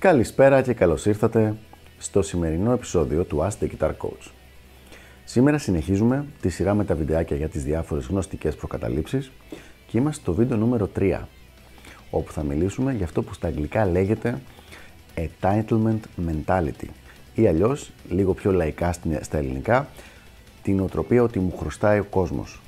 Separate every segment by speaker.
Speaker 1: Καλησπέρα και καλώς ήρθατε στο σημερινό επεισόδιο του Ask the Guitar Coach. Σήμερα συνεχίζουμε τη σειρά με τα βιντεάκια για τις διάφορες γνωστικές προκαταλήψεις και είμαστε στο βίντεο νούμερο 3, όπου θα μιλήσουμε για αυτό που στα αγγλικά λέγεται entitlement mentality ή αλλιώς, λίγο πιο λαϊκά στα ελληνικά, την οτροπία ότι μου χρωστάει ο κόσμος.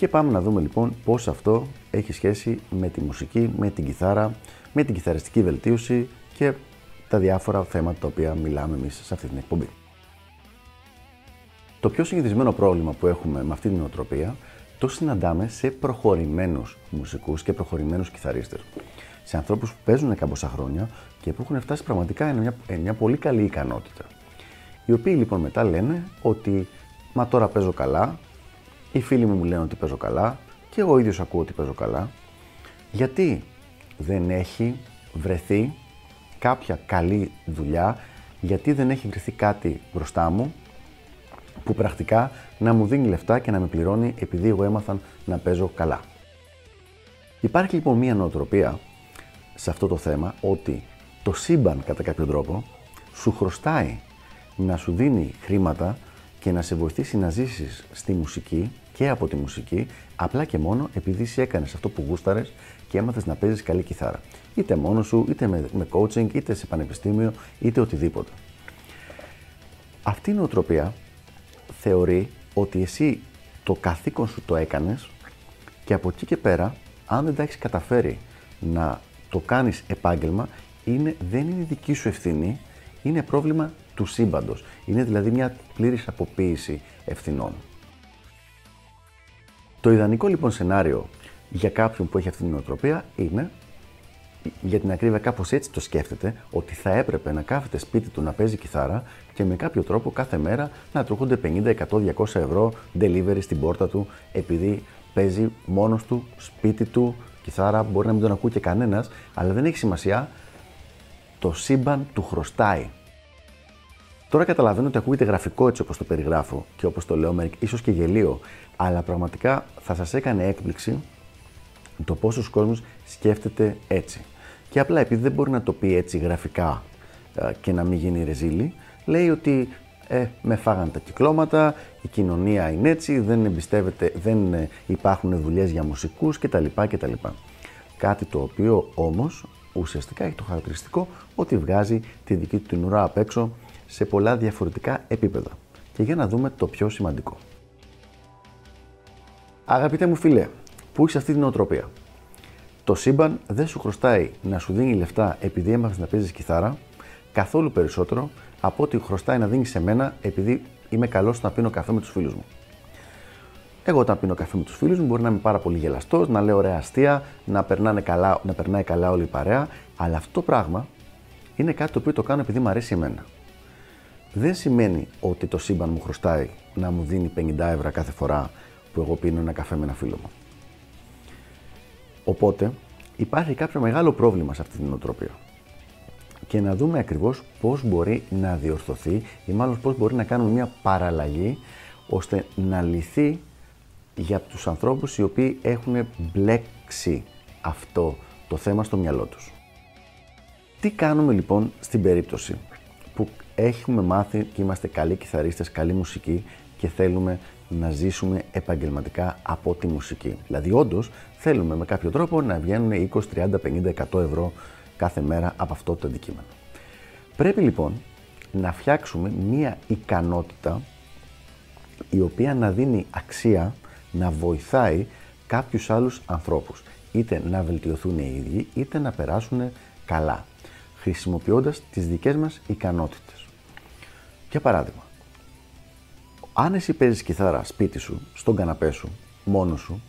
Speaker 1: Και πάμε να δούμε λοιπόν πώς αυτό έχει σχέση με τη μουσική, με την κιθάρα, με την κιθαριστική βελτίωση και τα διάφορα θέματα τα οποία μιλάμε εμείς σε αυτή την εκπομπή. Το πιο συνηθισμένο πρόβλημα που έχουμε με αυτή την οτροπία το συναντάμε σε προχωρημένους μουσικούς και προχωρημένους κιθαρίστες. Σε ανθρώπους που παίζουν κάμποσα χρόνια και που έχουν φτάσει πραγματικά εν μια, μια πολύ καλή ικανότητα. Οι οποίοι λοιπόν μετά λένε ότι μα τώρα παίζω καλά, οι φίλοι μου μου λένε ότι παίζω καλά και εγώ ίδιος ακούω ότι παίζω καλά. Γιατί δεν έχει βρεθεί κάποια καλή δουλειά, γιατί δεν έχει βρεθεί κάτι μπροστά μου που πρακτικά να μου δίνει λεφτά και να με πληρώνει επειδή εγώ έμαθαν να παίζω καλά. Υπάρχει λοιπόν μία νοοτροπία σε αυτό το θέμα ότι το σύμπαν κατά κάποιο τρόπο σου χρωστάει να σου δίνει χρήματα και να σε βοηθήσει να ζήσεις στη μουσική και από τη μουσική απλά και μόνο επειδή εσύ έκανες αυτό που γούσταρες και έμαθες να παίζεις καλή κιθάρα. Είτε μόνος σου, είτε με, με coaching, είτε σε πανεπιστήμιο, είτε οτιδήποτε. Αυτή η νοοτροπία θεωρεί ότι εσύ το καθήκον σου το έκανες και από εκεί και πέρα, αν δεν τα έχεις καταφέρει να το κάνεις επάγγελμα, είναι, δεν είναι δική σου ευθύνη, είναι πρόβλημα του σύμπαντος. Είναι δηλαδή μια πλήρης αποποίηση ευθυνών. Το ιδανικό λοιπόν σενάριο για κάποιον που έχει αυτή την νοοτροπία είναι, για την ακρίβεια κάπως έτσι το σκέφτεται, ότι θα έπρεπε να κάθεται σπίτι του να παίζει κιθάρα και με κάποιο τρόπο κάθε μέρα να τρέχονται 50, 100, 200 ευρώ delivery στην πόρτα του επειδή παίζει μόνος του, σπίτι του, κιθάρα, μπορεί να μην τον ακούει και κανένας, αλλά δεν έχει σημασία, το σύμπαν του χρωστάει. Τώρα καταλαβαίνω ότι ακούγεται γραφικό έτσι όπως το περιγράφω και όπως το λέω, ίσως και γελίο, αλλά πραγματικά θα σας έκανε έκπληξη το πόσος κόσμος σκέφτεται έτσι. Και απλά επειδή δεν μπορεί να το πει έτσι γραφικά ε, και να μην γίνει ρεζίλη, λέει ότι ε, με φάγανε τα κυκλώματα, η κοινωνία είναι έτσι, δεν εμπιστεύεται, δεν ε, υπάρχουν δουλειές για μουσικούς κτλ. κτλ. Κάτι το οποίο όμως ουσιαστικά έχει το χαρακτηριστικό ότι βγάζει τη δική του την ουρά απ' έξω σε πολλά διαφορετικά επίπεδα. Και για να δούμε το πιο σημαντικό. Αγαπητέ μου φίλε, που έχεις αυτή την οτροπία. Το σύμπαν δεν σου χρωστάει να σου δίνει λεφτά επειδή έμαθες να παίζεις κιθάρα, καθόλου περισσότερο από ότι χρωστάει να δίνεις σε μένα επειδή είμαι καλός να πίνω καφέ με τους φίλους μου. Εγώ όταν πίνω καφέ με τους φίλους μου μπορεί να είμαι πάρα πολύ γελαστός, να λέω ωραία αστεία, να, περνάνε καλά, να περνάει καλά όλη η παρέα, αλλά αυτό το πράγμα είναι κάτι το οποίο το κάνω επειδή μου αρέσει εμένα. Δεν σημαίνει ότι το σύμπαν μου χρωστάει να μου δίνει 50 ευρώ κάθε φορά που εγώ πίνω ένα καφέ με ένα φίλο μου. Οπότε υπάρχει κάποιο μεγάλο πρόβλημα σε αυτή την νοοτροπία. Και να δούμε ακριβώς πώς μπορεί να διορθωθεί ή μάλλον πώς μπορεί να κάνουμε μια παραλλαγή ώστε να λυθεί για τους ανθρώπους οι οποίοι έχουν μπλέξει αυτό το θέμα στο μυαλό τους. Τι κάνουμε λοιπόν στην περίπτωση που έχουμε μάθει και είμαστε καλοί κιθαρίστες, καλή μουσική και θέλουμε να ζήσουμε επαγγελματικά από τη μουσική. Δηλαδή, όντως θέλουμε με κάποιο τρόπο να βγαίνουν 20, 30, 50, 100 ευρώ κάθε μέρα από αυτό το αντικείμενο. Πρέπει λοιπόν να φτιάξουμε μία ικανότητα η οποία να δίνει αξία, να βοηθάει κάποιους άλλους ανθρώπους. Είτε να βελτιωθούν οι ίδιοι, είτε να περάσουν καλά, χρησιμοποιώντας τις δικές μας ικανότητες. Για παράδειγμα, αν εσύ παίζεις κιθάρα σπίτι σου, στον καναπέ σου, μόνος σου,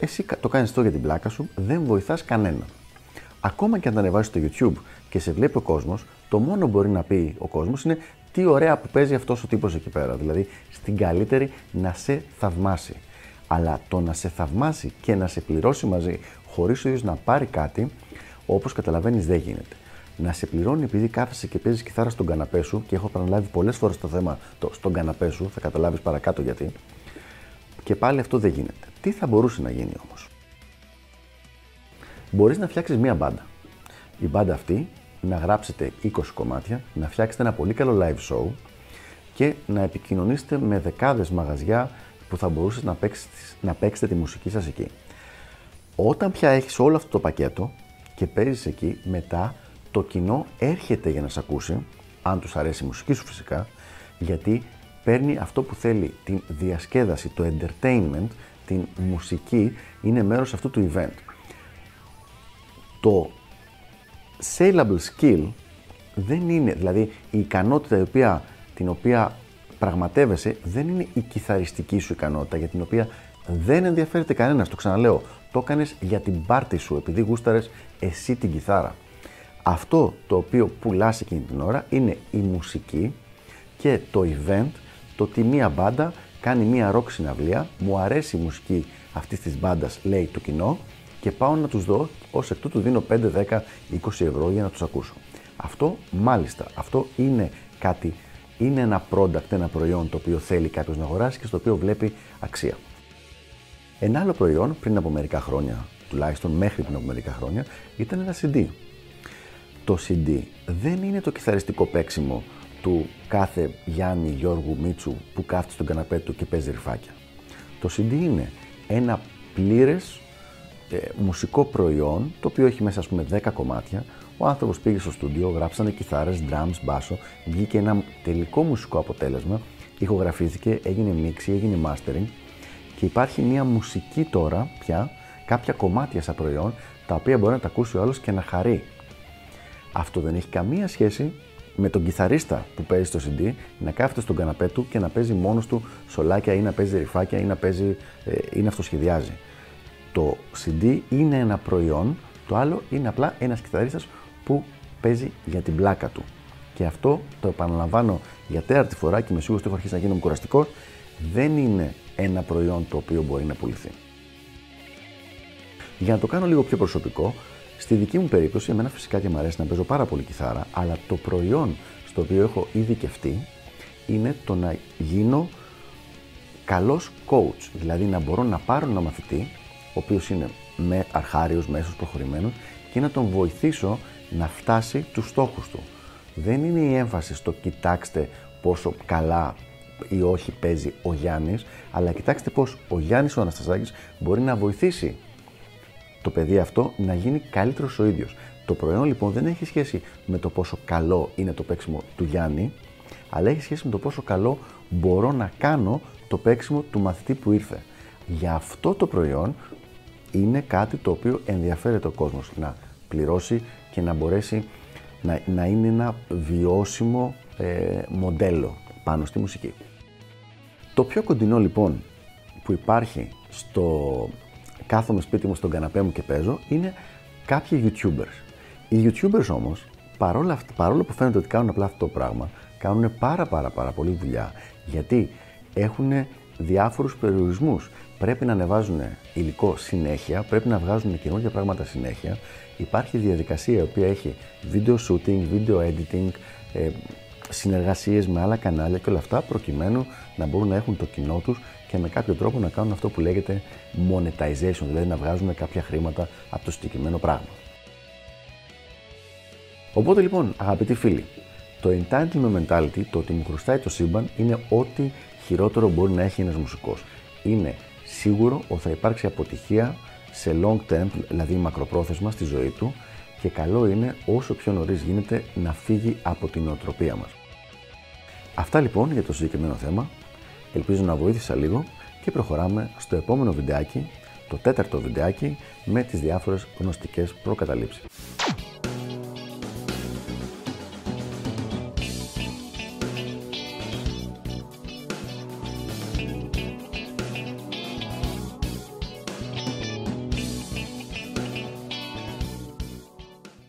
Speaker 1: εσύ το κάνεις αυτό για την πλάκα σου, δεν βοηθάς κανέναν. Ακόμα και αν τα ανεβάσεις στο YouTube και σε βλέπει ο κόσμος, το μόνο που μπορεί να πει ο κόσμος είναι τι ωραία που παίζει αυτός ο τύπος εκεί πέρα. Δηλαδή, στην καλύτερη να σε θαυμάσει. Αλλά το να σε θαυμάσει και να σε πληρώσει μαζί, χωρίς ο ίδιος να πάρει κάτι, όπως καταλαβαίνεις, δεν γίνεται να σε πληρώνει επειδή κάθεσαι και παίζεις κιθάρα στον καναπέ σου και έχω παραλάβει πολλές φορές το θέμα το, στον καναπέ σου, θα καταλάβεις παρακάτω γιατί. Και πάλι αυτό δεν γίνεται. Τι θα μπορούσε να γίνει όμως; Μπορείς να φτιάξεις μία μπάντα. η μπάντα αυτή, να γράψετε 20 κομμάτια, να φτιάξετε ένα πολύ καλό live show και να επικοινωνήσετε με δεκάδες μαγαζιά που θα μπορούσατε να παίξετε, να παίξετε τη μουσική σας εκεί. Όταν πια έχεις όλο αυτό το πακέτο και παίζεις εκεί, μετά το κοινό έρχεται για να σε ακούσει, αν τους αρέσει η μουσική σου φυσικά, γιατί παίρνει αυτό που θέλει, την διασκέδαση, το entertainment, την μουσική, είναι μέρος αυτού του event. Το saleable skill δεν είναι, δηλαδή η ικανότητα η οποία, την οποία πραγματεύεσαι δεν είναι η κιθαριστική σου ικανότητα για την οποία δεν ενδιαφέρεται κανένας. Το ξαναλέω, το έκανες για την πάρτη σου επειδή γούσταρες εσύ την κιθάρα. Αυτό το οποίο πουλάς εκείνη την ώρα είναι η μουσική και το event, το ότι μία μπάντα κάνει μία ροκ συναυλία, μου αρέσει η μουσική αυτής της μπάντας, λέει το κοινό, και πάω να τους δω, ως εκ τούτου δίνω 5, 10, 20 ευρώ για να τους ακούσω. Αυτό μάλιστα, αυτό είναι κάτι, είναι ένα product, ένα προϊόν το οποίο θέλει κάποιος να αγοράσει και στο οποίο βλέπει αξία. Ένα άλλο προϊόν πριν από μερικά χρόνια, τουλάχιστον μέχρι πριν από μερικά χρόνια, ήταν ένα CD. Το CD δεν είναι το κιθαριστικό παίξιμο του κάθε Γιάννη Γιώργου Μίτσου που κάθεται στον καναπέ του και παίζει ρηφάκια. Το CD είναι ένα πλήρες ε, μουσικό προϊόν το οποίο έχει μέσα ας πούμε 10 κομμάτια. Ο άνθρωπος πήγε στο στούντιο, γράψανε κιθάρες, drums, μπάσο, βγήκε ένα τελικό μουσικό αποτέλεσμα, ηχογραφήθηκε, έγινε μίξη, έγινε mastering και υπάρχει μια μουσική τώρα πια, κάποια κομμάτια σαν προϊόν, τα οποία μπορεί να τα ακούσει ο άλλος και να χαρεί. Αυτό δεν έχει καμία σχέση με τον κιθαρίστα που παίζει στο CD να κάθεται στον καναπέ του και να παίζει μόνος του σολάκια ή να παίζει ρηφάκια ή να, παίζει, ε, ή να αυτοσχεδιάζει. Το CD είναι ένα προϊόν, το άλλο είναι απλά ένας κιθαρίστας που παίζει για την πλάκα του. Και αυτό το επαναλαμβάνω για τέταρτη φορά και με σίγουρος ότι έχω αρχίσει να γίνομαι κουραστικός, δεν είναι ένα προϊόν το οποίο μπορεί να πουληθεί. Για να το κάνω λίγο πιο προσωπικό, στη δική μου περίπτωση, εμένα φυσικά και μου αρέσει να παίζω πάρα πολύ κιθάρα, αλλά το προϊόν στο οποίο έχω ειδικευτεί είναι το να γίνω καλός coach, δηλαδή να μπορώ να πάρω ένα μαθητή, ο οποίος είναι με αρχάριος, μέσος, προχωρημένος και να τον βοηθήσω να φτάσει τους στόχους του. Δεν είναι η έμφαση στο κοιτάξτε πόσο καλά ή όχι παίζει ο Γιάννης, αλλά κοιτάξτε πώς ο Γιάννης ο Αναστασάκης μπορεί να βοηθήσει το παιδί αυτό να γίνει καλύτερος ο ίδιος. Το προϊόν λοιπόν δεν έχει σχέση με το πόσο καλό είναι το παίξιμο του Γιάννη, αλλά έχει σχέση με το πόσο καλό μπορώ να κάνω το παίξιμο του μαθητή που ήρθε. Για αυτό το προϊόν είναι κάτι το οποίο ενδιαφέρεται ο κόσμος να πληρώσει και να μπορέσει να, να είναι ένα βιώσιμο ε, μοντέλο πάνω στη μουσική. Το πιο κοντινό λοιπόν που υπάρχει στο κάθομαι σπίτι μου στον καναπέ μου και παίζω είναι κάποιοι YouTubers. Οι YouTubers όμως, παρόλο, παρόλο που φαίνεται ότι κάνουν απλά αυτό το πράγμα, κάνουν πάρα πάρα πάρα πολύ δουλειά γιατί έχουν διάφορους περιορισμούς. Πρέπει να ανεβάζουν υλικό συνέχεια, πρέπει να βγάζουν καινούργια πράγματα συνέχεια. Υπάρχει διαδικασία η οποία έχει video shooting, video editing, ε, συνεργασίες με άλλα κανάλια και όλα αυτά προκειμένου να μπορούν να έχουν το κοινό τους και με κάποιο τρόπο να κάνουν αυτό που λέγεται monetization, δηλαδή να βγάζουν κάποια χρήματα από το συγκεκριμένο πράγμα. Οπότε λοιπόν, αγαπητοί φίλοι, το entitlement mentality, το ότι μου χρωστάει το σύμπαν, είναι ό,τι χειρότερο μπορεί να έχει ένας μουσικός. Είναι σίγουρο ότι θα υπάρξει αποτυχία σε long term, δηλαδή μακροπρόθεσμα στη ζωή του και καλό είναι όσο πιο νωρίς γίνεται να φύγει από την νοοτροπία μας. Αυτά λοιπόν για το συγκεκριμένο θέμα. Ελπίζω να βοήθησα λίγο και προχωράμε στο επόμενο βιντεάκι, το τέταρτο βιντεάκι με τις διάφορες γνωστικές προκαταλήψεις.